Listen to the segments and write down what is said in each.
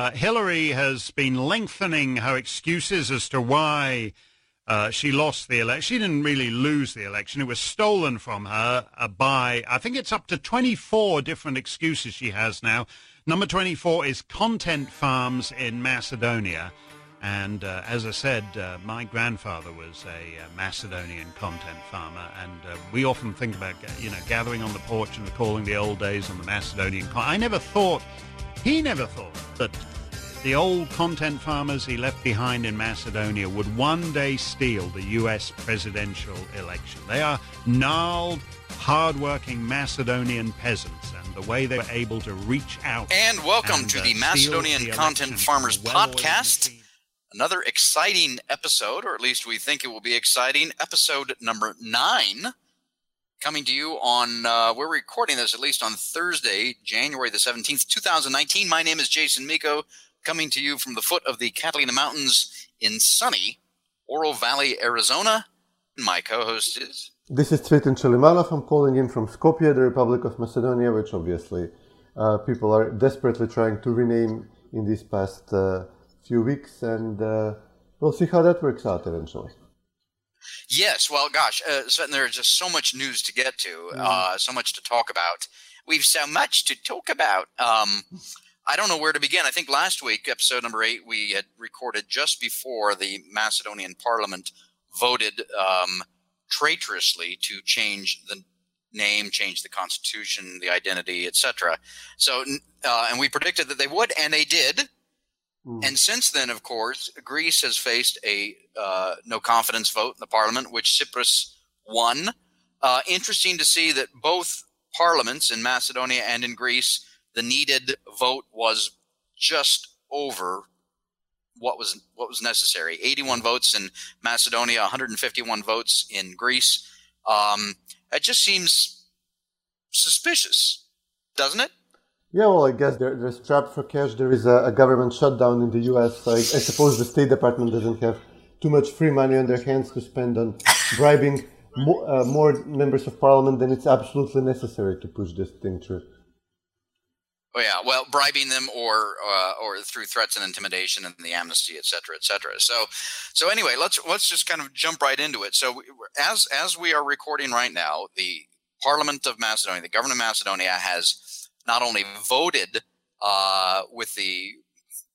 Uh, Hillary has been lengthening her excuses as to why uh, she lost the election. She didn't really lose the election. It was stolen from her uh, by, I think it's up to 24 different excuses she has now. Number 24 is content farms in Macedonia. And uh, as I said, uh, my grandfather was a uh, Macedonian content farmer, and uh, we often think about, you know, gathering on the porch and recalling the old days on the Macedonian. Con- I never thought, he never thought that the old content farmers he left behind in Macedonia would one day steal the U.S. presidential election. They are gnarled, hardworking Macedonian peasants, and the way they were able to reach out. And welcome and, to uh, the Macedonian the Content Farmers podcast. Another exciting episode, or at least we think it will be exciting. Episode number nine, coming to you on, uh, we're recording this at least on Thursday, January the 17th, 2019. My name is Jason Miko, coming to you from the foot of the Catalina Mountains in sunny Oro Valley, Arizona. My co host is. This is Cvetin Chilimanov. I'm calling in from Skopje, the Republic of Macedonia, which obviously uh, people are desperately trying to rename in these past uh, few weeks, and uh, we'll see how that works out eventually. Yes, well, gosh, uh, so there's just so much news to get to, uh, so much to talk about. We've so much to talk about. Um, I don't know where to begin. I think last week, episode number eight, we had recorded just before the Macedonian Parliament voted um, traitorously to change the name, change the constitution, the identity, etc. So, uh, and we predicted that they would, and they did. Mm. And since then, of course, Greece has faced a uh, no confidence vote in the parliament, which Tsipras won. Uh, interesting to see that both parliaments in Macedonia and in Greece, the needed vote was just over what was what was necessary. 81 votes in Macedonia, 151 votes in Greece. Um, it just seems suspicious, doesn't it? Yeah, well, I guess they're, they're strapped for cash. There is a, a government shutdown in the US. So I, I suppose the State Department doesn't have too much free money on their hands to spend on bribing more, uh, more members of parliament than it's absolutely necessary to push this thing through. Oh yeah, well, bribing them or uh, or through threats and intimidation and the amnesty, et cetera, et cetera. So, so anyway, let's let's just kind of jump right into it. So, as as we are recording right now, the Parliament of Macedonia, the government of Macedonia, has not only voted uh, with the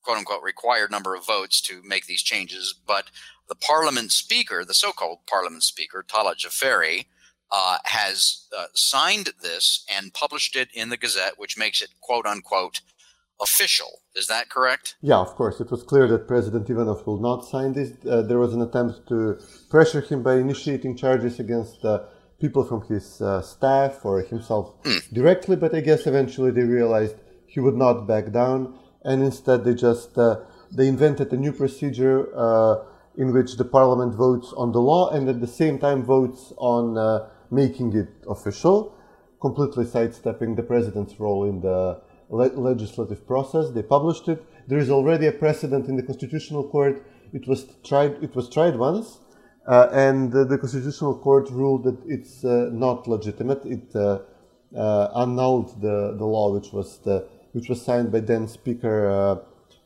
quote unquote required number of votes to make these changes, but the Parliament Speaker, the so-called Parliament Speaker, Talat Xhaferi, uh, has uh, signed this and published it in the Gazette, which makes it quote unquote official. Is that correct? Yeah, of course. It was clear that President Ivanov will not sign this. Uh, there was an attempt to pressure him by initiating charges against uh, people from his uh, staff or himself directly, but I guess eventually they realized he would not back down, and instead they just uh, they invented a new procedure uh, in which the parliament votes on the law and at the same time votes on uh, making it official, completely sidestepping the president's role in the le- legislative process. They published it. There is already a precedent in the constitutional court. It was tried. It was tried once, uh, and uh, the constitutional court ruled that it's uh, not legitimate. It uh, uh, annulled the, the law, which was the which was signed by then Speaker uh,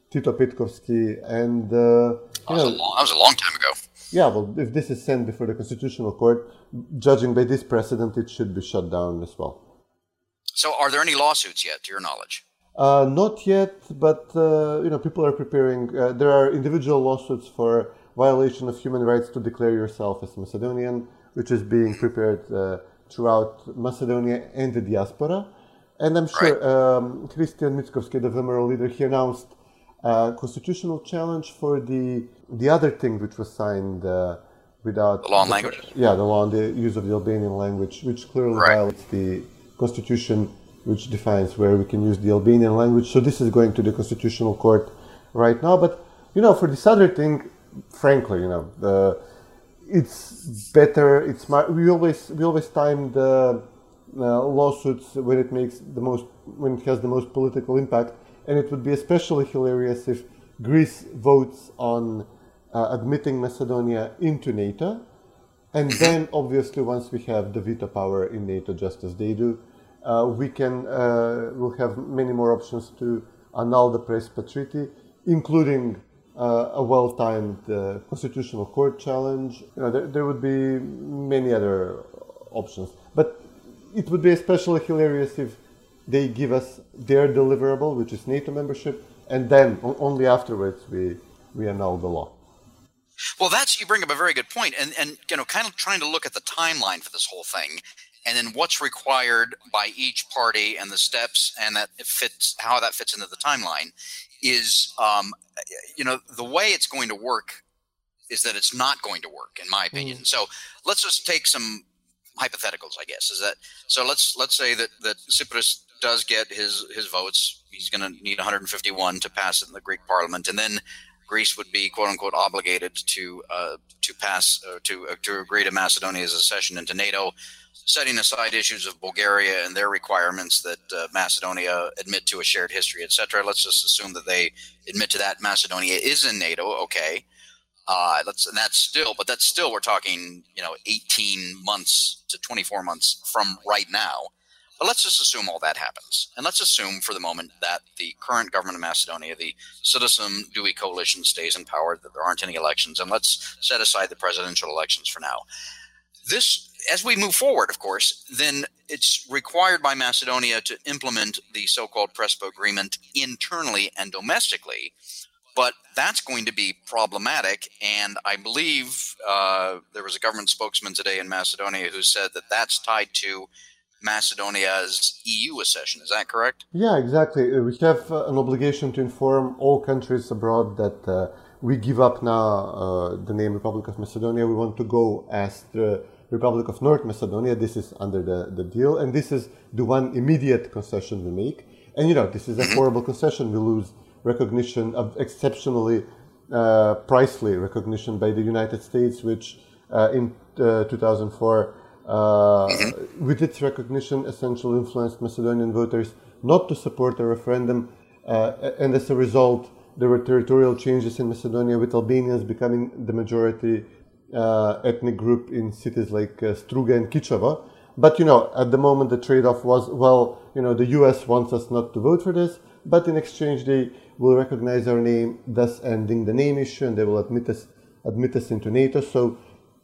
Tito Petkovski, and uh, That was, a know, long, that was a long time ago. yeah, well, if this is sent before the constitutional court, judging by this precedent, it should be shut down as well. So, are there any lawsuits yet, to your knowledge? Uh, not yet, but uh, you know, people are preparing. Uh, there are individual lawsuits for violation of human rights to declare yourself as Macedonian, which is being prepared uh, throughout Macedonia and the diaspora. And I'm sure um, Christian Mickoski, the VMRO leader, he announced a constitutional challenge for the the other thing which was signed uh, without The law and language? Yeah, the law on the use of the Albanian language, which clearly Right. violates the constitution, which defines where we can use the Albanian language. So this is going to the constitutional court right now. But you know, for this other thing, frankly, you know, the it's better. It's smart. We always we always time the uh, lawsuits when it makes the most when it has the most political impact, and it would be especially hilarious if Greece votes on uh, admitting Macedonia into NATO, and then obviously once we have the veto power in NATO, just as they do, uh, we can uh, we'll have many more options to annul the Prespa Treaty, including uh, a well-timed uh, constitutional court challenge. You know, there, there would be many other options, but it would be especially hilarious if they give us their deliverable, which is NATO membership, and then only afterwards we we annul the law. Well, that's you bring up a very good point, and and you know, kind of trying to look at the timeline for this whole thing, and then what's required by each party and the steps, and that it fits how that fits into the timeline is, um, you know, the way it's going to work is that it's not going to work, in my opinion. Mm. So let's just take some hypotheticals, I guess. Is that so? Let's let's say that that Tsipras does get his his votes. He's going to need 151 to pass it in the Greek Parliament, and then Greece would be quote unquote obligated to uh, to pass uh, to uh, to agree to Macedonia's accession into NATO, setting aside issues of Bulgaria and their requirements that uh, Macedonia admit to a shared history, etc. Let's just assume that they admit to that. Macedonia is in NATO. Okay. Uh, let's and that's still, but that's still we're talking, you know, 18 months to 24 months from right now. But let's just assume all that happens. And let's assume for the moment that the current government of Macedonia, the SDSM DUI coalition, stays in power, that there aren't any elections. And let's set aside the presidential elections for now. This, as we move forward, of course, then it's required by Macedonia to implement the so called Prespa agreement internally and domestically. But that's going to be problematic. And I believe uh, there was a government spokesman today in Macedonia who said that that's tied to Macedonia's EU accession. Is that correct? Yeah, exactly. Uh, we have uh, an obligation to inform all countries abroad that uh, we give up now uh, the name Republic of Macedonia. We want to go as the Republic of North Macedonia. This is under the, the deal, and this is the one immediate concession we make. And you know, this is a mm-hmm. horrible concession. We lose recognition of exceptionally uh, pricely recognition by the United States, which uh, in 2004 uh, with its recognition, essentially influenced Macedonian voters not to support a referendum, uh, and as a result, there were territorial changes in Macedonia, with Albanians becoming the majority uh, ethnic group in cities like uh, Struga and Kičeva. But you know, at the moment, the trade-off was well, you know, the U.S. wants us not to vote for this, but in exchange, they will recognize our name, thus ending the name issue, and they will admit us admit us into NATO. So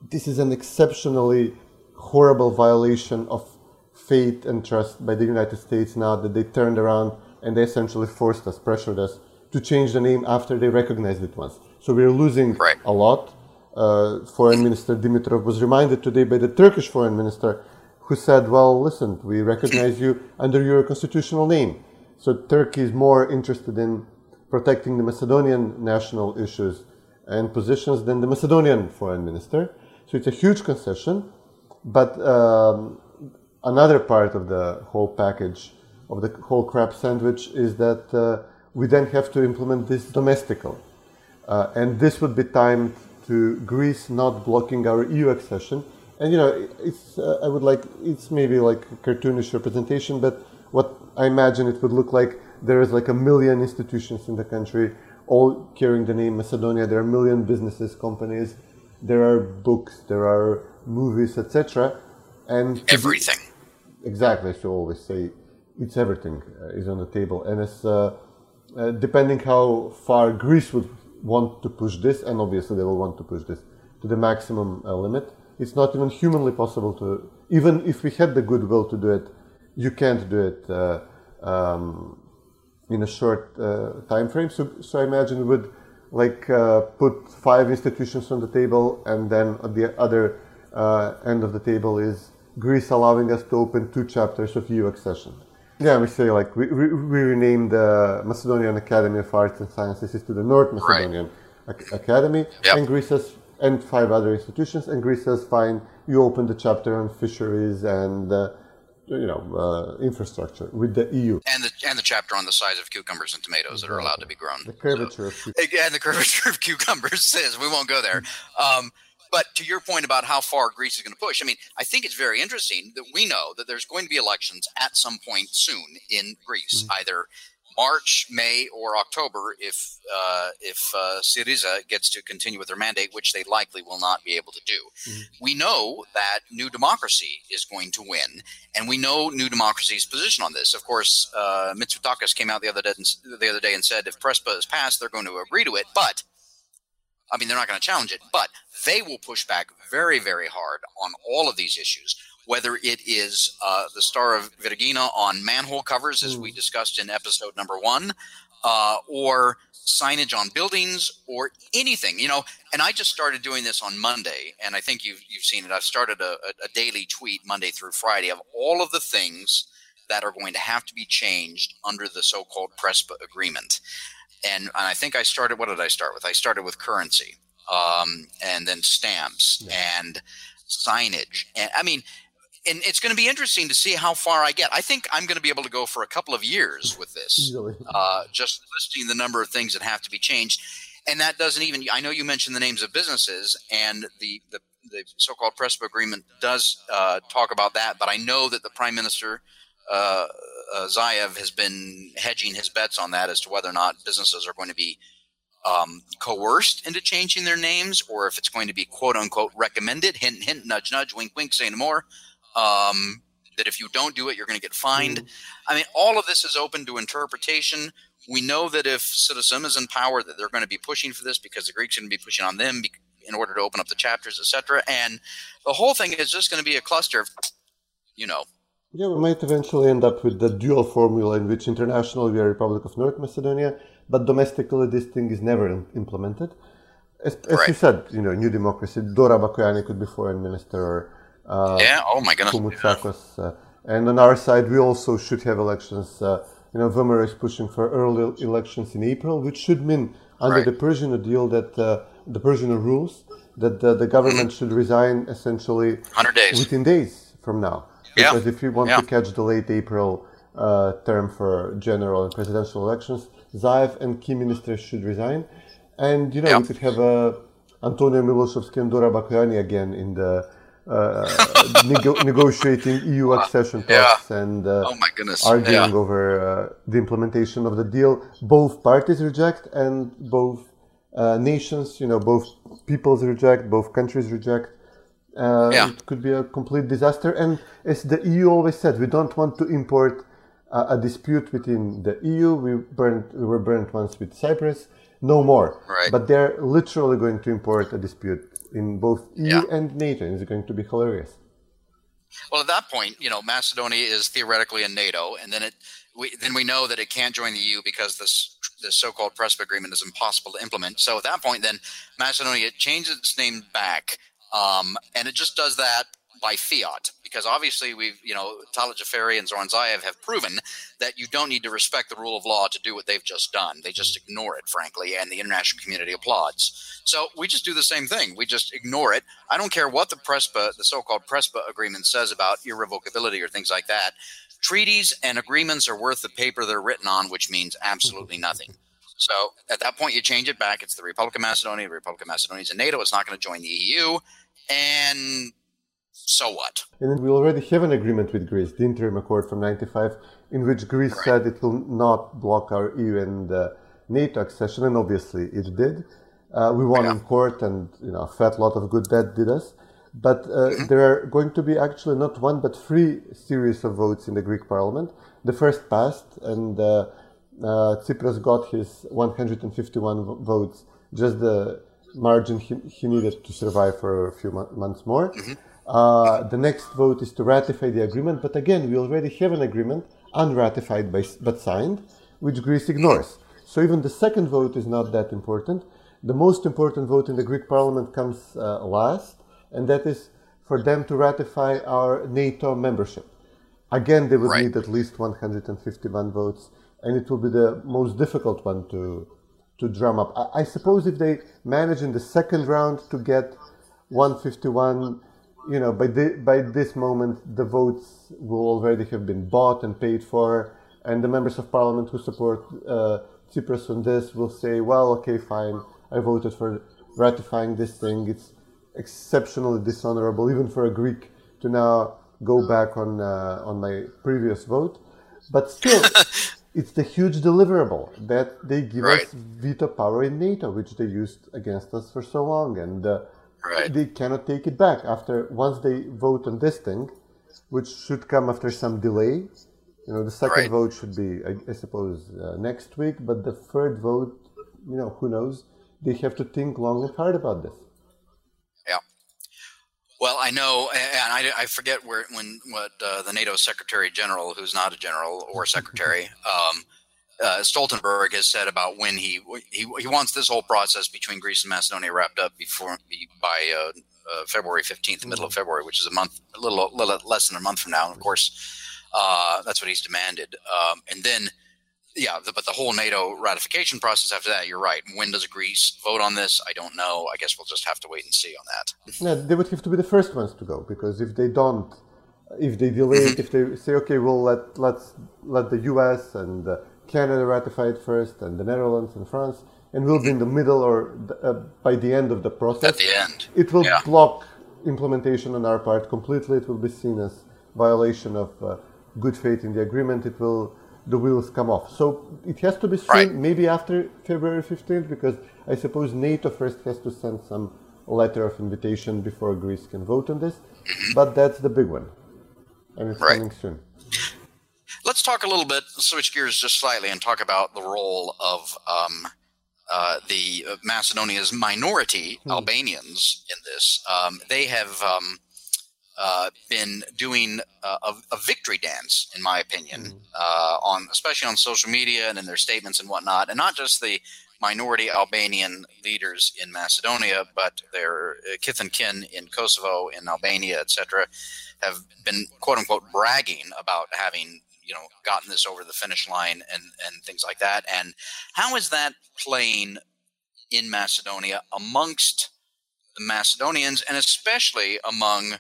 this is an exceptionally horrible violation of faith and trust by the United States now that they turned around and they essentially forced us, pressured us to change the name after they recognized it once. So we're losing right. a lot. Uh, Foreign Minister Dimitrov was reminded today by the Turkish Foreign Minister, who said, "Well, listen, we recognize you under your constitutional name." So Turkey is more interested in protecting the Macedonian national issues and positions than the Macedonian Foreign Minister. So it's a huge concession. But um, another part of the whole package, of the whole crab sandwich, is that uh, we then have to implement this domestically. Uh, and this would be timed to Greece not blocking our EU accession. And you know, it's uh, I would like it's maybe like a cartoonish representation, but what I imagine it would look like there is like a million institutions in the country, all carrying the name Macedonia. There are a million businesses, companies. There are books. There are movies, etc. And everything. Exactly. So always say it's everything uh, is on the table, and it's uh, uh, depending how far Greece would want to push this, and obviously they will want to push this to the maximum uh, limit. It's not even humanly possible to, even if we had the goodwill to do it, you can't do it uh, um, in a short uh, time frame. So, so I imagine would like put five institutions on the table, and then the other uh, end of the table is Greece allowing us to open two chapters of EU accession. Yeah, we say like we, we, we renamed the Macedonian Academy of Arts and Sciences to the North Macedonian right. Academy, yep. and Greece has and five other institutions, and Greece says, fine, you open the chapter on fisheries and uh, you know uh, infrastructure with the EU, and the and the chapter on the size of cucumbers and tomatoes exactly. that are allowed to be grown. The curvature so, of and the curvature of cucumbers says we won't go there. Um, but to your point about how far Greece is going to push, I mean, I think it's very interesting that we know that there's going to be elections at some point soon in Greece, mm-hmm. either March, May, or October if uh, if uh, Syriza gets to continue with their mandate, which they likely will not be able to do. Mm-hmm. We know that New Democracy is going to win, and we know New Democracy's position on this. Of course, uh, Mitsotakis came out the other day and, the other day and said if Prespa is passed, they're going to agree to it, but. I mean, they're not going to challenge it, but they will push back very, very hard on all of these issues whether it is uh, the star of Vergina on manhole covers, as we hmm. discussed in episode number one, uh, or signage on buildings, or anything. You know, and I just started doing this on Monday, and I think you've you've seen it. I've started a, a daily tweet Monday through Friday of all of the things that are going to have to be changed under the so-called PRESPA agreement. And, and I think I started. What did I start with? I started with currency, um, and then stamps yeah. and signage. And I mean, and it's going to be interesting to see how far I get. I think I'm going to be able to go for a couple of years with this, uh, just listing the number of things that have to be changed. And that doesn't even. I know you mentioned the names of businesses, and the the, the so-called PRESPA agreement does uh, talk about that. But I know that the Prime Minister uh, uh, Zaev has been hedging his bets on that as to whether or not businesses are going to be um, coerced into changing their names, or if it's going to be quote unquote recommended. Hint, hint, nudge, nudge, wink, wink. Say no more um, that if you don't do it, you're going to get fined. Mm. I mean, all of this is open to interpretation. We know that if SDSM is in power, that they're going to be pushing for this because the Greeks are going to be pushing on them in order to open up the chapters, etc. And the whole thing is just going to be a cluster of, you know. Yeah, we might eventually end up with the dual formula in which internationally we are Republic of North Macedonia, but domestically this thing is never implemented. As, as right. you said, you know, new democracy, Dora Bakoyanni could be foreign minister or uh, yeah. Oh my goodness. Uh, and on our side, we also should have elections. Uh, you know, VMRO is pushing for early elections in April, which should mean under right. the Prespa deal that the Prespa rules that the, the government mm-hmm. should resign essentially 100 days within days from now. Because yeah. if we want yeah. to catch the late April uh, term for general and presidential elections, Zaev and key ministers should resign. And, you know, yeah. we could have uh, Antonio Milošoski and Dora Bakoyanni again in the uh, nego- negotiating EU accession talks yeah. and uh, oh my goodness. arguing yeah. over uh, the implementation of the deal. Both parties reject, and both uh, nations, you know, both peoples reject, both countries reject. Uh, yeah. It could be a complete disaster. And as the EU always said, we don't want to import a dispute within the EU. We burned, we were burned once with Cyprus. No more. Right. But they're literally going to import a dispute in both EU yeah. and NATO. It's going to be hilarious. Well, at that point, you know, Macedonia is theoretically in NATO, and then it we, then we know that it can't join the EU because this this so-called PRESPA agreement is impossible to implement. So at that point, then Macedonia changes its name back, um, and it just does that by fiat because obviously we've you know Talat Xhaferi and Zoran Zaev have proven that you don't need to respect the rule of law to do what they've just done. They just ignore it, frankly, and the international community applauds. So we just do the same thing. We just ignore it. I don't care what the PRESPA, the so-called PRESPA agreement says about irrevocability or things like that. Treaties and agreements are worth the paper they're written on, which means absolutely nothing. So at that point, you change it back. It's the Republic of Macedonia. The Republic of Macedonia is in NATO. It's not going to join the EU. And so what? And we already have an agreement with Greece, the interim accord from 95, in which Greece right. said it will not block our EU and uh, NATO accession, and obviously it did. Uh, we won yeah. in court, and you know, a fat lot of good that did us. But uh, mm-hmm. there are going to be actually not one but three series of votes in the Greek parliament. The first passed, and uh, uh, Tsipras got his 151 votes, just the margin he, he needed to survive for a few months more. Mm-hmm. Uh, the next vote is to ratify the agreement, but again, we already have an agreement, unratified by, but signed, which Greece ignores. So even the second vote is not that important. The most important vote in the Greek parliament comes uh, last, and that is for them to ratify our NATO membership. Again, they would right. need at least 151 votes, and it will be the most difficult one to to drum up. I, I suppose if they manage in the second round to get 151 you know, by, the, by this moment, the votes will already have been bought and paid for, and the members of parliament who support uh, Tsipras on this will say, well, okay, fine, I voted for ratifying this thing. It's exceptionally dishonorable, even for a Greek, to now go back on uh, on my previous vote. But still, it's the huge deliverable that they give Right. us veto power in NATO, which they used against us for so long, and uh, Right. they cannot take it back after once they vote on this thing, which should come after some delay. You know, the second Right. vote should be, I, I suppose, uh, next week, but the third vote, you know, who knows? They have to think long and hard about this. Well, I know, and I, I forget where when what uh, the NATO Secretary General, who's not a general or secretary, um, uh, Stoltenberg has said about when he, he he wants this whole process between Greece and Macedonia wrapped up before by uh, uh, February fifteenth, the middle of February, which is a month, a little, little less than a month from now. And of course, uh, that's what he's demanded. Um, and then, yeah, the, but the whole NATO ratification process after that, you're right. When does Greece vote on this? I don't know. I guess we'll just have to wait and see on that. Yeah, they would have to be the first ones to go because if they don't, if they delay it, if they say, okay, we'll let let's let the U.S. and uh, Canada ratify it first, and the Netherlands and France, and we'll be in the middle or uh, by the end of the process. At the end. it will Yeah. block implementation on our part completely. It will be seen as violation of uh, good faith in the agreement. It will the wheels come off. So it has to be soon, Right. maybe after February 15th, because I suppose NATO first has to send some letter of invitation before Greece can vote on this. But that's the big one, and it's Right. coming soon. Let's talk a little bit, switch gears just slightly, and talk about the role of um, uh, the Macedonia's minority Albanians in this. Um, they have um, uh, been doing uh, a, a victory dance, in my opinion, uh, on especially on social media and in their statements and whatnot, and not just the minority Albanian leaders in Macedonia, but their uh, kith and kin in Kosovo, in Albania, etc., have been quote unquote bragging about having you know gotten this over the finish line and and things like that. And how is that playing in Macedonia amongst the Macedonians, and especially among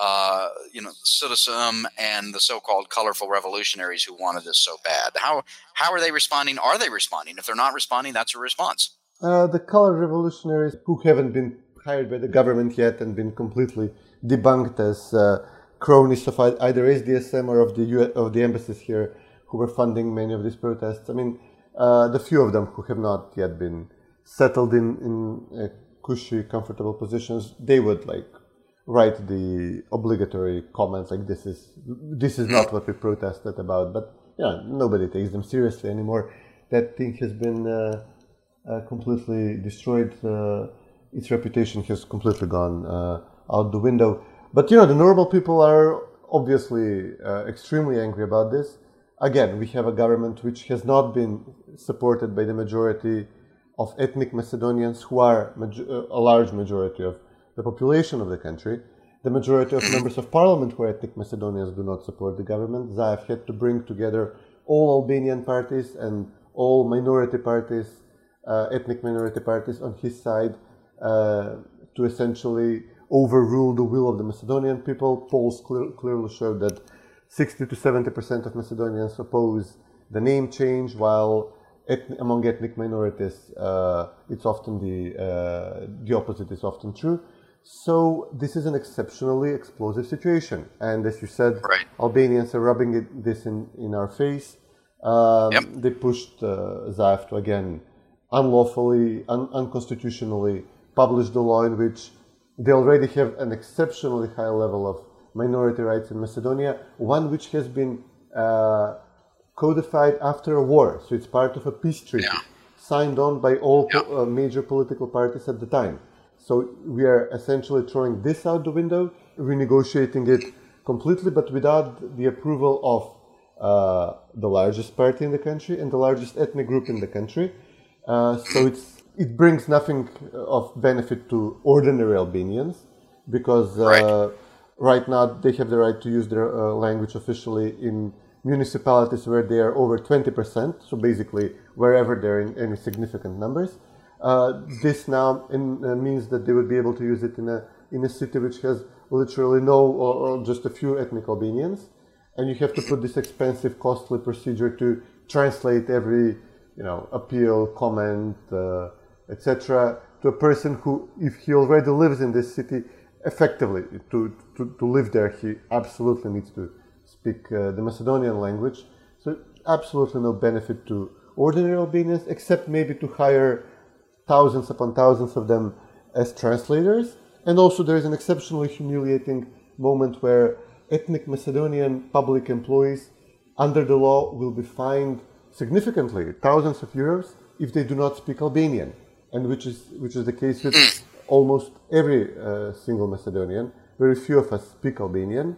uh, you know SDSM and the so-called colorful revolutionaries who wanted this so bad? How how are they responding? Are they responding? If they're not responding, that's a response. Uh, the color revolutionaries who haven't been hired by the government yet and been completely debunked as uh, cronies of ei- either SDSM or of the U- of the embassies here who were funding many of these protests. I mean, uh, the few of them who have not yet been settled in in uh, cushy, comfortable positions, they would like write the obligatory comments like this is this is not what we protested about. But yeah, nobody takes them seriously anymore. That thing has been. Uh, uh, completely destroyed. Uh, its reputation has completely gone uh, out the window. But you know, the normal people are obviously uh, extremely angry about this. Again, we have a government which has not been supported by the majority of ethnic Macedonians, who are uh, a large majority of the population of the country. The majority of members of parliament who are ethnic Macedonians do not support the government. Zaev had to bring together all Albanian parties and all minority parties uh, ethnic minority parties on his side uh, to essentially overrule the will of the Macedonian people. Polls clear, clearly show that 60 to 70 percent of Macedonians oppose the name change, while eth- among ethnic minorities, uh, it's often the uh, the opposite is often true. So this is an exceptionally explosive situation, and as you said, Right. Albanians are rubbing it, this in, in our face. Um, Yep. They pushed uh, Zaev to again unlawfully, un- unconstitutionally publish the law in which they already have an exceptionally high level of minority rights in Macedonia, one which has been uh, codified after a war. So it's part of a peace treaty Yeah. signed on by all po- uh, major political parties at the time. So we are essentially throwing this out the window, renegotiating it completely, but without the approval of uh, the largest party in the country and the largest ethnic group in the country. Uh, so it's it brings nothing of benefit to ordinary Albanians because uh, Right. right now they have the right to use their uh, language officially in municipalities where they are over 20%, so basically wherever they're in any significant numbers. Uh, this now in, uh, means that they would be able to use it in a, in a city which has literally no or, or just a few ethnic Albanians. And you have to put this expensive, costly procedure to translate every you know, appeal, comment, uh, etc., to a person who, if he already lives in this city, effectively to, to, to live there, he absolutely needs to speak uh, the Macedonian language. So absolutely no benefit to ordinary Albanians, except maybe to hire thousands upon thousands of them as translators. And also, there is an exceptionally humiliating moment where ethnic Macedonian public employees, under the law, will be fined significantly, thousands of euros, if they do not speak Albanian, and which is which is the case with almost every uh, single Macedonian. Very few of us speak Albanian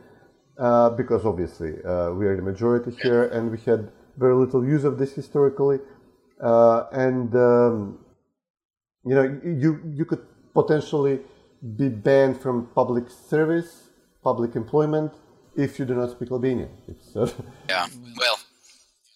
uh, because obviously uh, we are the majority here, and we had very little use of this historically. Uh, and um, you know, you you could potentially be banned from public service, public employment, if you do not speak Albanian. Uh, yeah. Well.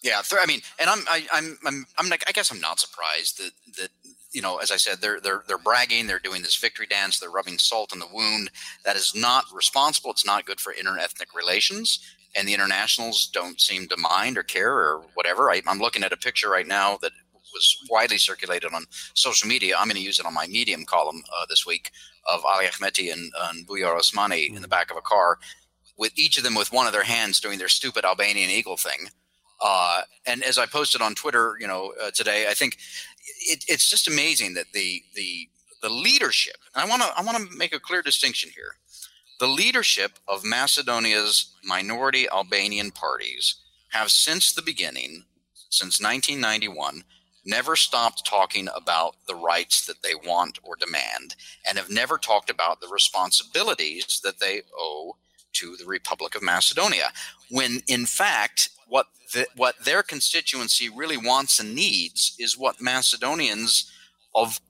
Yeah. I mean, and I'm I, I'm I'm I'm like I guess I'm not surprised that that you know, as I said, they're they're they're bragging, they're doing this victory dance, they're rubbing salt in the wound. That is not responsible. It's not good for interethnic relations. And the internationals don't seem to mind or care or whatever. I, I'm looking at a picture right now that was widely circulated on social media. I'm going to use it on my Medium column uh, this week of Ali Ahmeti and, and Bujar Osmani in the back of a car, with each of them with one of their hands doing their stupid Albanian eagle thing. Uh, and as I posted on Twitter, you know, uh, today, I think it, it's just amazing that the the the leadership. I want to I want to make a clear distinction here. The leadership of Macedonia's minority Albanian parties have since the beginning, since 1991, never stopped talking about the rights that they want or demand, and have never talked about the responsibilities that they owe to the Republic of Macedonia. When in fact, what the, what their constituency really wants and needs is what Macedonians of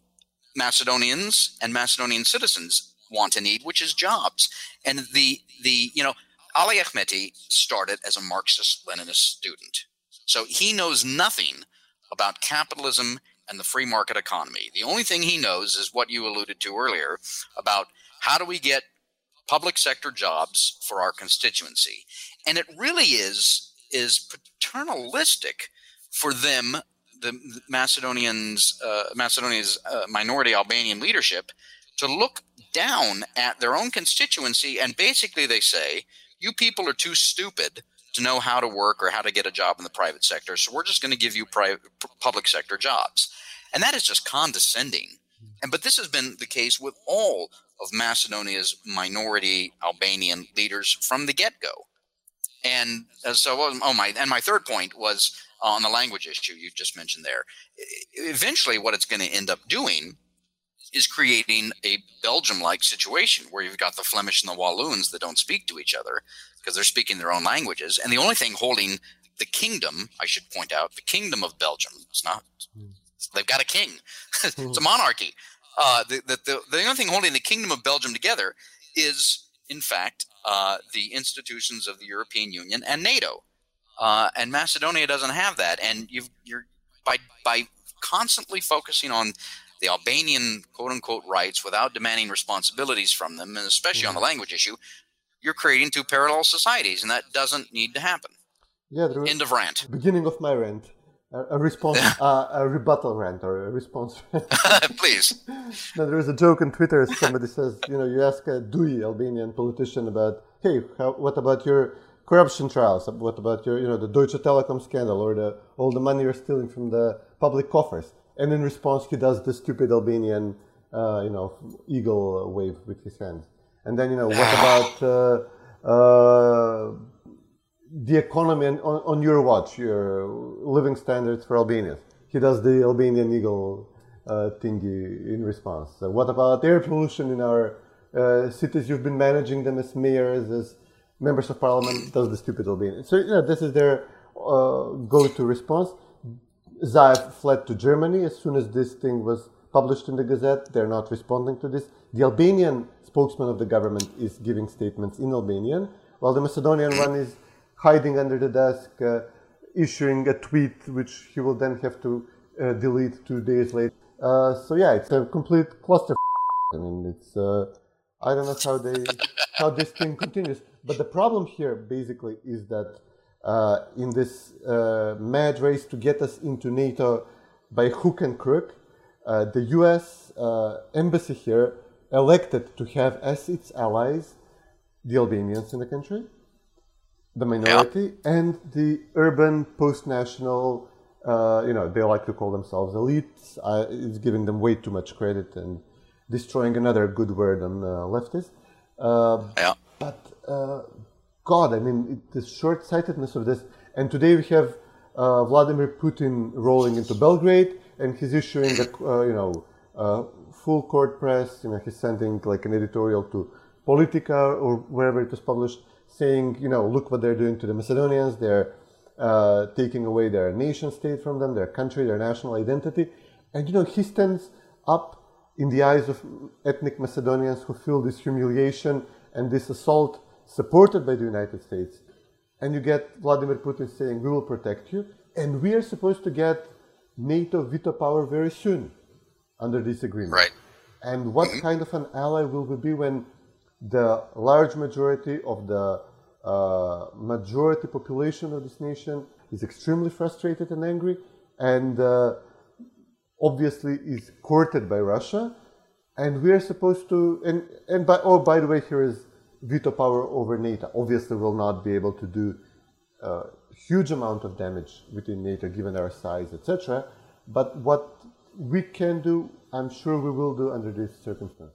Macedonians and Macedonian citizens want and need, which is jobs. And the the you know Ali Ahmeti started as a Marxist Leninist student, so he knows nothing about capitalism and the free market economy. The only thing he knows is what you alluded to earlier about how do we get public sector jobs for our constituency. And it really is is paternalistic for them, the Macedonians, uh, Macedonia's uh, minority Albanian leadership, to look down at their own constituency and basically they say, "You people are too stupid." To know how to work or how to get a job in the private sector, so we're just going to give you private, public sector jobs, and that is just condescending. And but this has been the case with all of Macedonia's minority Albanian leaders from the get go. And uh, so, oh my, and my third point was on the language issue you just mentioned there. Eventually, what it's going to end up doing is creating a Belgium like situation where you've got the Flemish and the Walloons that don't speak to each other because they're speaking their own languages. And the only thing holding the kingdom, I should point out, the kingdom of Belgium, it's not, they've got a king, it's a monarchy. Uh, the, the, the, the only thing holding the Kingdom of Belgium together is, in fact, uh, the institutions of the European Union and NATO. Uh, and Macedonia doesn't have that. And you are by by constantly focusing on the Albanian quote unquote rights without demanding responsibilities from them, and especially mm-hmm. on the mm-hmm. language issue, you're creating two parallel societies, and that doesn't need to happen. Yeah, end of rant. Beginning of my rant a, response, uh, a rebuttal rant or a response rant. Please. now, there is a joke on Twitter. Somebody says, you know, you ask a DUI Albanian politician about, hey, how, what about your corruption trials? What about your, you know, the Deutsche Telekom scandal or the all the money you're stealing from the public coffers? And in response, he does the stupid Albanian, uh, you know, eagle wave with his hands. And then, you know, what about uh, uh the economy on, on, your watch, your living standards for Albanians. He does the Albanian eagle uh, thingy in response. So what about air pollution in our uh, cities? You've been managing them as mayors, as members of parliament. Does the stupid Albanian? So you know, this is their uh, go-to response. Zaev fled to Germany as soon as this thing was published in the Gazette. They're not responding to this. The Albanian spokesman of the government is giving statements in Albanian, while the Macedonian one is hiding under the desk, uh, issuing a tweet which he will then have to uh, delete two days later. Uh, so yeah, it's a complete cluster. I mean, it's I don't know how they how this thing continues. But the problem here basically is that uh, in this uh, mad race to get us into NATO by hook and crook, uh, the U.S. embassy here elected to have as its allies the Albanians in the country the minority, yeah. and the urban post-national. Uh, you know, they like to call themselves elites. Uh, it's giving them way too much credit and destroying another good word on uh, leftists. Uh, yeah. But uh, God, I mean, it, the short-sightedness of this. And today we have uh, Vladimir Putin rolling into Belgrade, and he's issuing a uh, you know full court press. You know, he's sending like an editorial to Politika or wherever it was published, saying, you know, look what they're doing to the Macedonians. They're uh, taking away their nation state from them, their country, their national identity. And, you know, he stands up in the eyes of ethnic Macedonians who feel this humiliation and this assault supported by the United States. And you get Vladimir Putin saying, we will protect you. And we are supposed to get NATO veto power very soon under this agreement. Right. And what mm-hmm. kind of an ally will we be when the large majority of the uh, majority population of this nation is extremely frustrated and angry and uh, obviously is courted by Russia. And we are supposed to, and, and by, oh, by the way, here is veto power over NATO. Obviously, we'll not be able to do uh, huge amount of damage within NATO given our size, etc. But what we can do, I'm sure we will do under these circumstances.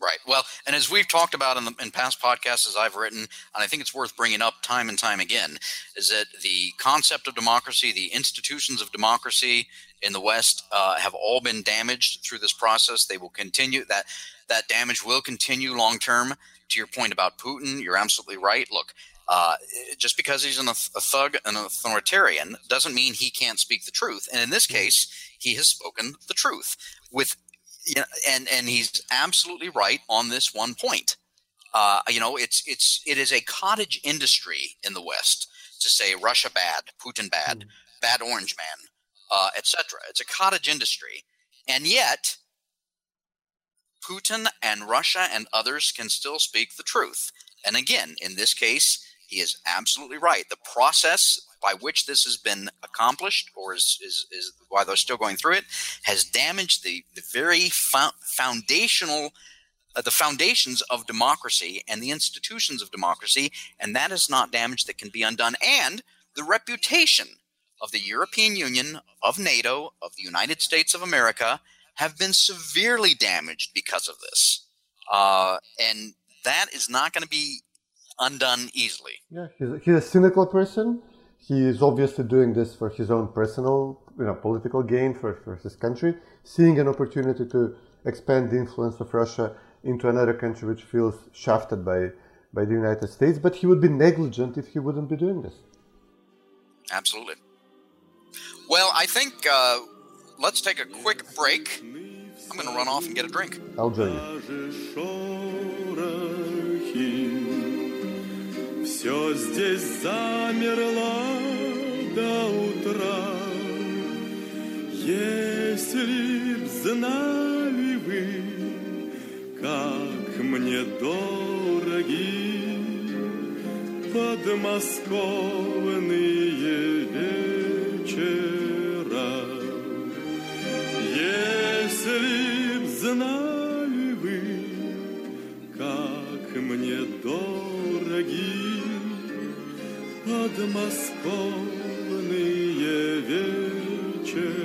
Right. Well, and as we've talked about in, the, in past podcasts, as I've written, and I think it's worth bringing up time and time again, is that the concept of democracy, the institutions of democracy in the West, uh, have all been damaged through this process. They will continue that that damage will continue long term. To your point about Putin, you're absolutely right. Look, uh, just because he's an, a thug, an authoritarian, doesn't mean he can't speak the truth. And in this mm-hmm. case, he has spoken the truth with you know, and and he's absolutely right on this one point. Uh, you know, it's it's it is a cottage industry in the West to say Russia bad, Putin bad, mm. bad orange man, uh, etc. It's a cottage industry, and yet Putin and Russia and others can still speak the truth. And again, in this case, he is absolutely right. The process by which this has been accomplished, or is, is, is why they're still going through it, has damaged the, the very fo- foundational, uh, the foundations of democracy and the institutions of democracy, and that is not damage that can be undone. And the reputation of the European Union, of NATO, of the United States of America have been severely damaged because of this. Uh, and that is not going to be undone easily. Yeah, he's a, he's a cynical person he is obviously doing this for his own personal, you know, political gain for, for his country, seeing an opportunity to expand the influence of Russia into another country which feels shafted by, by the United States. But he would be negligent if he wouldn't be doing this. Absolutely. Well, I think uh, let's take a quick break. I'm going to run off and get a drink. I'll join you. Все здесь замерло до утра. Если б знали вы, как мне дороги подмосковные вечера. Если б знали вы, как мне дороги подмосковные вечера.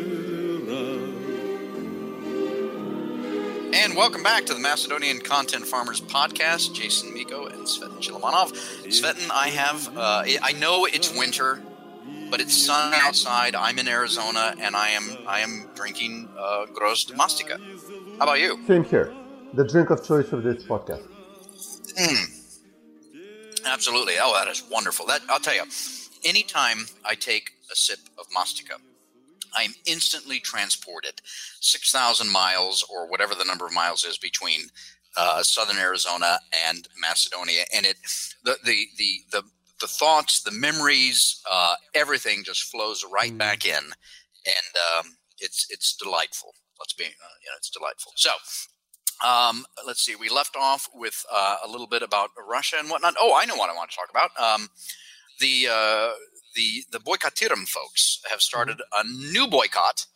And welcome back to the Macedonian Content Farmers Podcast. Jason Miko and Cvetin Chilimanov. Cvetin, I have, uh, I know it's winter, but it's sun outside. I'm in Arizona, and I am I am drinking uh, Grozd mastika. How about you? Same here. The drink of choice of this podcast. Mm. Absolutely. Oh, that is wonderful. That I'll tell you. Anytime I take a sip of mastika, I am instantly transported six thousand miles or whatever the number of miles is between uh, southern Arizona and Macedonia, and it the the the the, the thoughts, the memories, uh, everything just flows right mm. back in, and um, it's it's delightful. Let's be, uh, you know, it's delightful. So um, let's see. We left off with uh, a little bit about Russia and whatnot. Oh, I know what I want to talk about. Um, the uh, the the Bojkotiram folks have started a new boycott.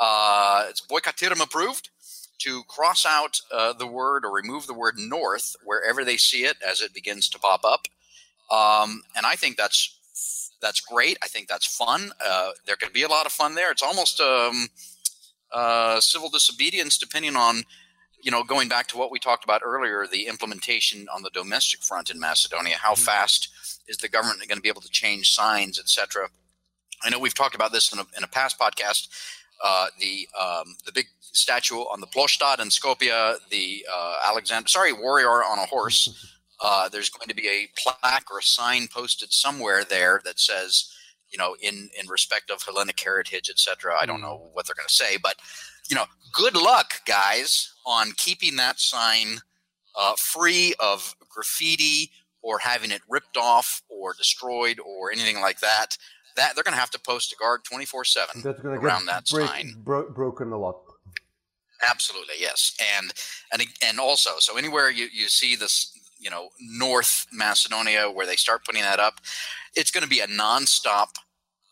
Uh, it's Bojkotiram approved to cross out uh, the word or remove the word north wherever they see it as it begins to pop up. um, and I think that's that's great. I think that's fun. Uh, there could be a lot of fun there. It's almost um, uh, civil disobedience, depending on you know going back to what we talked about earlier, the implementation on the domestic front in Macedonia. How mm-hmm. fast is the government going to be able to change signs, etc.? I know we've talked about this in a, in a past podcast. Uh, the um, the big statue on the Ploštad in Skopje, the uh, Alexander, sorry, warrior on a horse. Uh, there's going to be a plaque or a sign posted somewhere there that says, you know, in in respect of Hellenic heritage, etc. I don't know what they're going to say, but you know, good luck, guys, on keeping that sign uh, free of graffiti or having it ripped off or destroyed or anything like that. That they're going to have to post a guard 24 7 around that break, sign. bro- broken a lot. Absolutely yes. And and and also so anywhere you you see this you know north macedonia where they start putting that up it's going to be a nonstop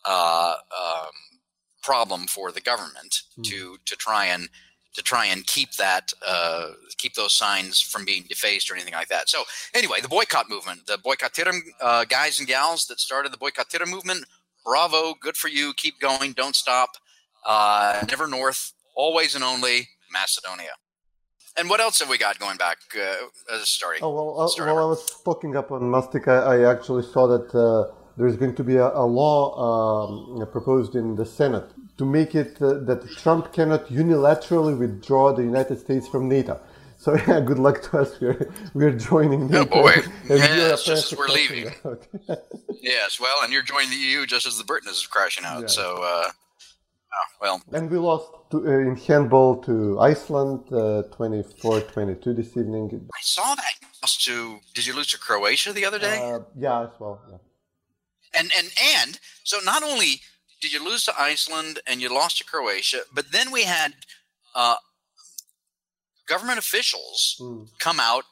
uh, um, problem for the government mm. to to try and to try and keep that uh, keep those signs from being defaced or anything like that. So anyway, the boycott movement, the Bojkotiram uh, guys and gals that started the Bojkotiram movement bravo, good for you. Keep going. Don't stop. Uh, never north, always and only Macedonia. And what else have we got going back uh, as a starting? Oh, well, uh, while I was talking up on Mastika, I actually saw that uh, there's going to be a, a law um, proposed in the Senate to make it uh, that Trump cannot unilaterally withdraw the United States from NATO. So yeah, good luck to us. We're we're joining. Oh boy! yes, just as we're leaving. yes, well, and you're joining the EU just as the Britain is crashing out. Yeah. So, uh, oh, well. And we lost to, uh, in handball to Iceland, uh, 24-22 this evening. I saw that. lost to. Did you lose to Croatia the other day? Uh, yeah, as well. Yeah. And and and so not only did you lose to Iceland and you lost to Croatia, but then we had uh, government officials mm. come out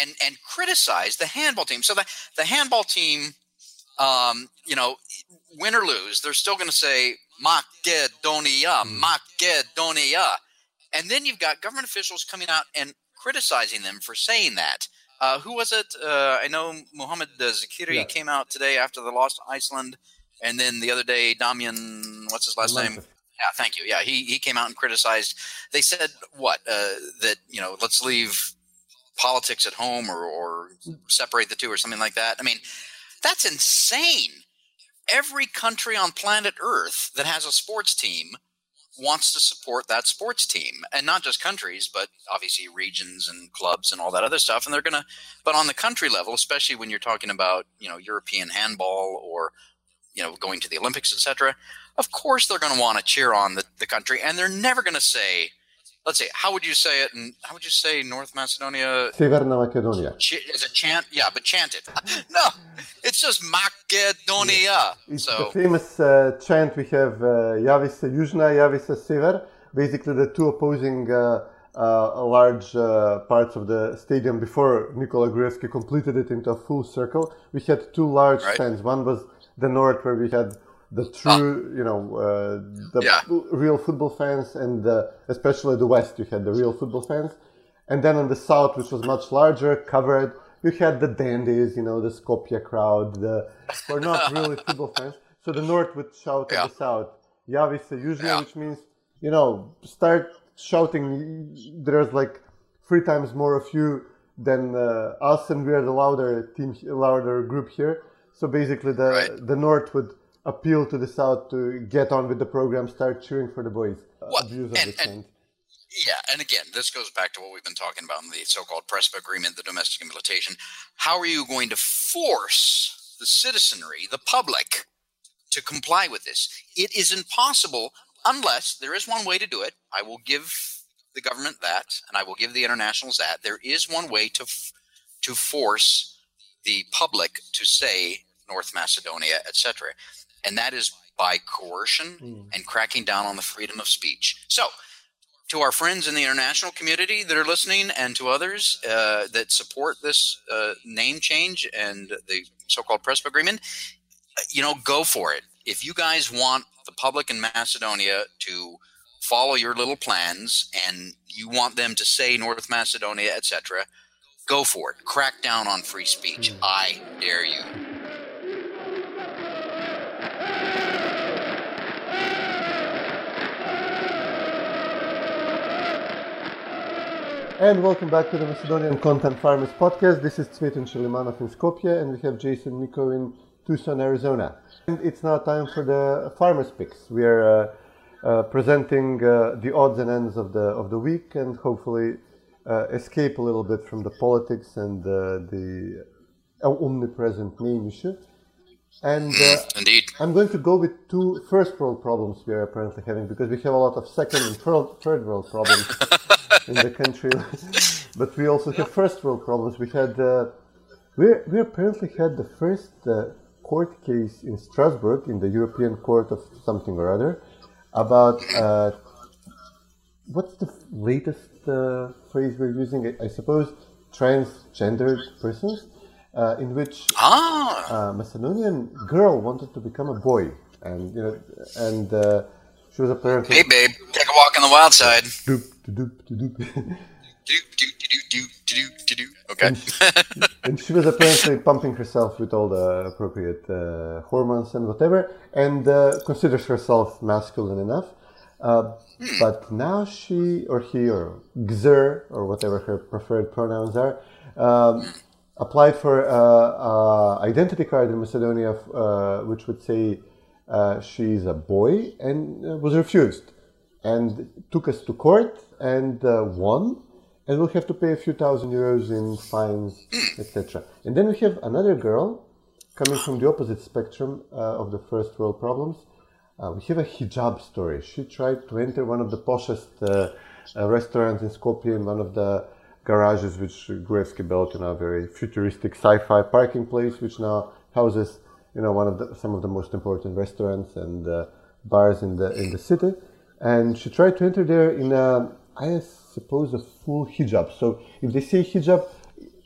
and and criticize the handball team. So the the handball team, um, you know, win or lose, they're still going to say Macedonia, mm. Macedonia, and then you've got government officials coming out and criticizing them for saying that. Uh, who was it? Uh, I know Muhamed Zeqiri yeah. came out today after the loss to Iceland, and then the other day, Damian, what's his last name? Yeah, thank you. Yeah, he he came out and criticized. They said what uh, that you know, let's leave politics at home or or separate the two or something like that. I mean, that's insane. Every country on planet Earth that has a sports team wants to support that sports team and not just countries but obviously regions and clubs and all that other stuff and they're going to but on the country level especially when you're talking about you know european handball or you know going to the olympics etc of course they're going to want to cheer on the, the country and they're never going to say let's see how would you say it and how would you say north macedonia severna macedonia is it chant yeah but chant it no it's just macedonia yeah. it's so the famous uh, chant we have uh, javi se južna javi se sever basically the two opposing uh, uh, large uh, parts of the stadium before Nikola Gruevski completed it into a full circle. We had two large right. stands. One was the north, where we had the true, you know, uh, the yeah. real football fans, and especially the West, you had the real football fans. And then on the South, which was much larger, covered, you had the dandies, you know, the Skopje crowd, the were not really football fans. So the North would shout yeah. at the South, Javise, usually, yeah. which means, you know, start shouting. There's like three times more of you than uh, us, and we are the louder team, louder group here. So basically, the right. the North would appeal to the South to get on with the program, start cheering for the boys. Uh, well, and, and, yeah, and again, this goes back to what we've been talking about in the so-called PRESPA agreement, the domestic implementation. How are you going to force the citizenry, the public, to comply with this? It is impossible unless there is one way to do it. I will give the government that, and I will give the internationals that. There is one way to to force the public to say North Macedonia, etc and that is by coercion mm. and cracking down on the freedom of speech. So, to our friends in the international community that are listening, and to others uh, that support this uh, name change and the so-called PRESPA agreement, uh, you know, go for it. If you guys want the public in Macedonia to follow your little plans, and you want them to say North Macedonia, etc., Go for it. Crack down on free speech. I dare you. And welcome back to the Macedonian Content Farmers podcast. This is Cvetin Chilimanov in Skopje, and we have Jason Miko in Tucson, Arizona. And it's now time for the farmers' picks. We are uh, uh, presenting uh, the odds and ends of the of the week, and hopefully uh, escape a little bit from the politics and uh, the omnipresent name issue. And uh, Indeed. I'm going to go with two first world problems we are apparently having because we have a lot of second and third, third world problems in the country, but we also have first world problems. We had uh, we we apparently had the first uh, court case in Strasbourg in the European Court of something or other about uh, what's the latest uh, phrase we're using? I, I suppose transgendered persons, uh, in which Ah. a Macedonian girl wanted to become a boy, and you know, and uh, she was apparently Hey, babe. Take a walk on the wild side. doop, doop, doop, Do, do, do, do, do, do, do, do. Okay. and she was apparently pumping herself with all the appropriate uh, hormones and whatever, and uh, considers herself masculine enough. Uh, but now she or he or gzer or whatever her preferred pronouns are um, applied for uh, uh, identity card in Macedonia, uh, which would say uh, she's a boy, and uh, was refused, and took us to court and uh, won, and we'll have to pay a few thousand euros in fines, etc. And then we have another girl coming from the opposite spectrum uh, of the first world problems. Uh, we have a hijab story. She tried to enter one of the poshest uh, uh, restaurants in Skopje in one of the garages which Gruevski built in a very futuristic sci-fi parking place, which now houses, you know, one of the some of the most important restaurants and uh, bars in the in the city. And she tried to enter there in a, I suppose, a full hijab. So if they say hijab,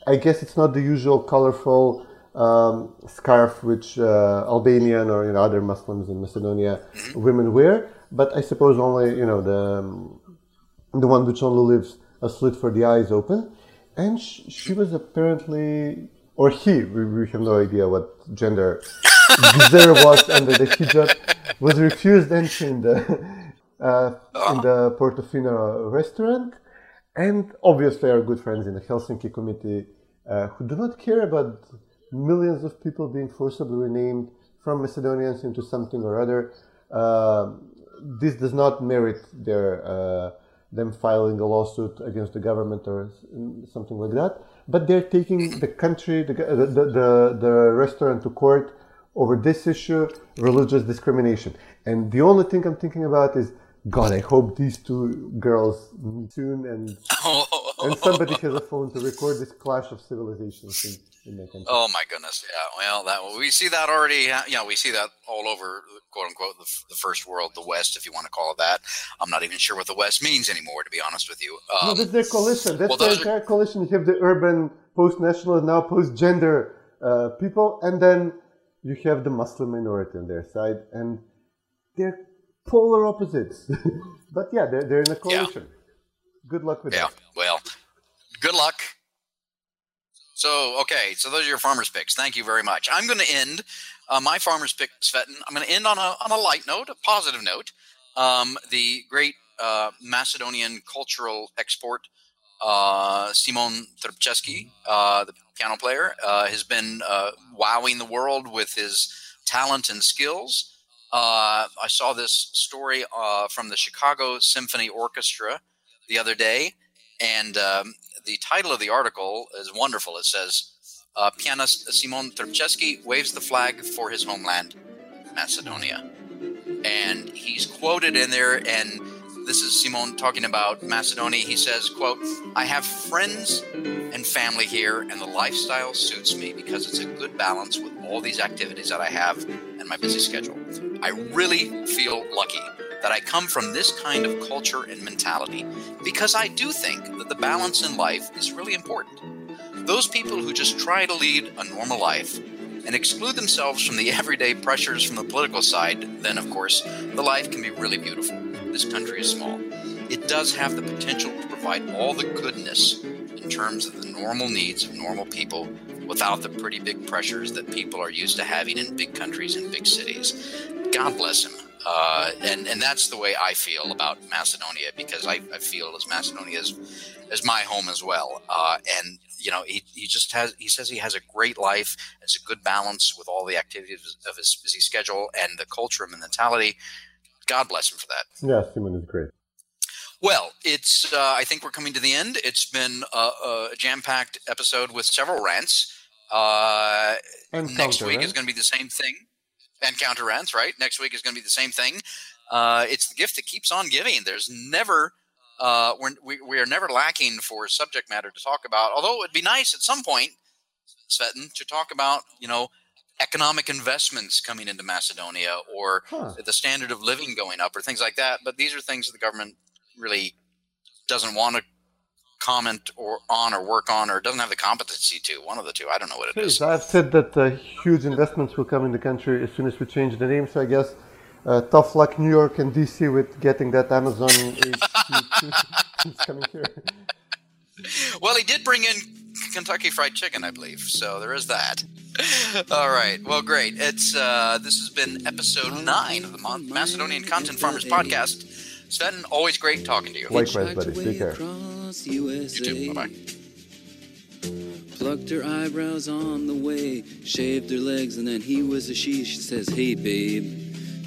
I guess it's not the usual colorful um, scarf which uh, Albanian or you know other Muslims in Macedonia women wear, but I suppose only you know the um, the one which only leaves a slit for the eyes open, and sh- she was apparently or he we, we have no idea what gender there was under the hijab was refused entry in the in the Portofino restaurant, and obviously our good friends in the Helsinki committee uh, who do not care about millions of people being forcibly renamed from Macedonians into something or other. Uh, this does not merit their uh, them filing a lawsuit against the government or something like that. But they're taking the country, the, the, the, the restaurant to court over this issue, religious discrimination. And the only thing I'm thinking about is, God, I hope these two girls meet soon and, and somebody has a phone to record this clash of civilizations in, in their country. Oh my goodness! Yeah, well, that we see that already. uh, You know, we see that all over, quote unquote, the, the first world, the West, if you want to call it that. I'm not even sure what the West means anymore, to be honest with you. No, Um, that's their coalition. That's well, their those are- coalition. You have the urban post-national and now post-gender uh, people, and then you have the Muslim minority on their side, and they're polar opposites. but yeah, they're, they're in a coalition. Good luck with yeah. that. Well, good luck. So, okay, so those are your farmers' picks. Thank you very much. I'm going to end uh, my farmers' pick, Cvetin. I'm going to end on a on a light note, a positive note. Um, the great uh, Macedonian cultural export, uh, Simon Trpceski, uh, the piano player, uh, has been uh, wowing the world with his talent and skills. Uh, I saw this story uh, from the Chicago Symphony Orchestra the other day, and um, the title of the article is wonderful. It says, uh, "Pianist Simon Trpceski waves the flag for his homeland, Macedonia," and he's quoted in there. And this is Simon talking about Macedonia. He says, "quote I have friends and family here, and the lifestyle suits me because it's a good balance with all these activities that I have and my busy schedule. I really feel lucky." That I come from this kind of culture and mentality because I do think that the balance in life is really important. Those people who just try to lead a normal life and exclude themselves from the everyday pressures from the political side, then of course, the life can be really beautiful. This country is small. It does have the potential to provide all the goodness in terms of the normal needs of normal people without the pretty big pressures that people are used to having in big countries and big cities. God bless him. Uh, and and that's the way I feel about Macedonia because I, I feel as Macedonia as as my home as well. Uh, and you know, he, he just has he says he has a great life. It's a good balance with all the activities of his busy schedule and the culture and mentality. God bless him for that. Yeah, Simon is great. Well, it's. Uh, I think we're coming to the end. It's been a, a jam-packed episode with several rants. Uh, And next week rants. is going to be the same thing, and counter rants. Right. Next week is going to be the same thing. Uh, it's the gift that keeps on giving. There's never. Uh, we're, we we are never lacking for subject matter to talk about. Although it would be nice at some point, Cvetin, to talk about you know economic investments coming into Macedonia or Huh. the standard of living going up or things like that. But these are things that the government really doesn't want to comment or on or work on or doesn't have the competency to. One of the two. I don't know what it is. I've said that uh, huge investments will come in the country as soon as we change the name. So I guess uh, tough luck, New York and DC, with getting that Amazon HQ coming here. Well, he did bring in Kentucky Fried Chicken, I believe. So there is that. All right. Well, great. It's uh, this has been episode nine of the Mon- Macedonian Content Farmers podcast. Sven, always great talking to you. Likewise, buddy. Take care. Across You USA. too. Bye bye. Plucked her eyebrows on the way, shaved her legs, and then he was a she. She says, Hey, babe,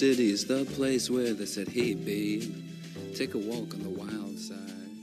city's the place where they said "Hey, babe. Take a walk on the wild side.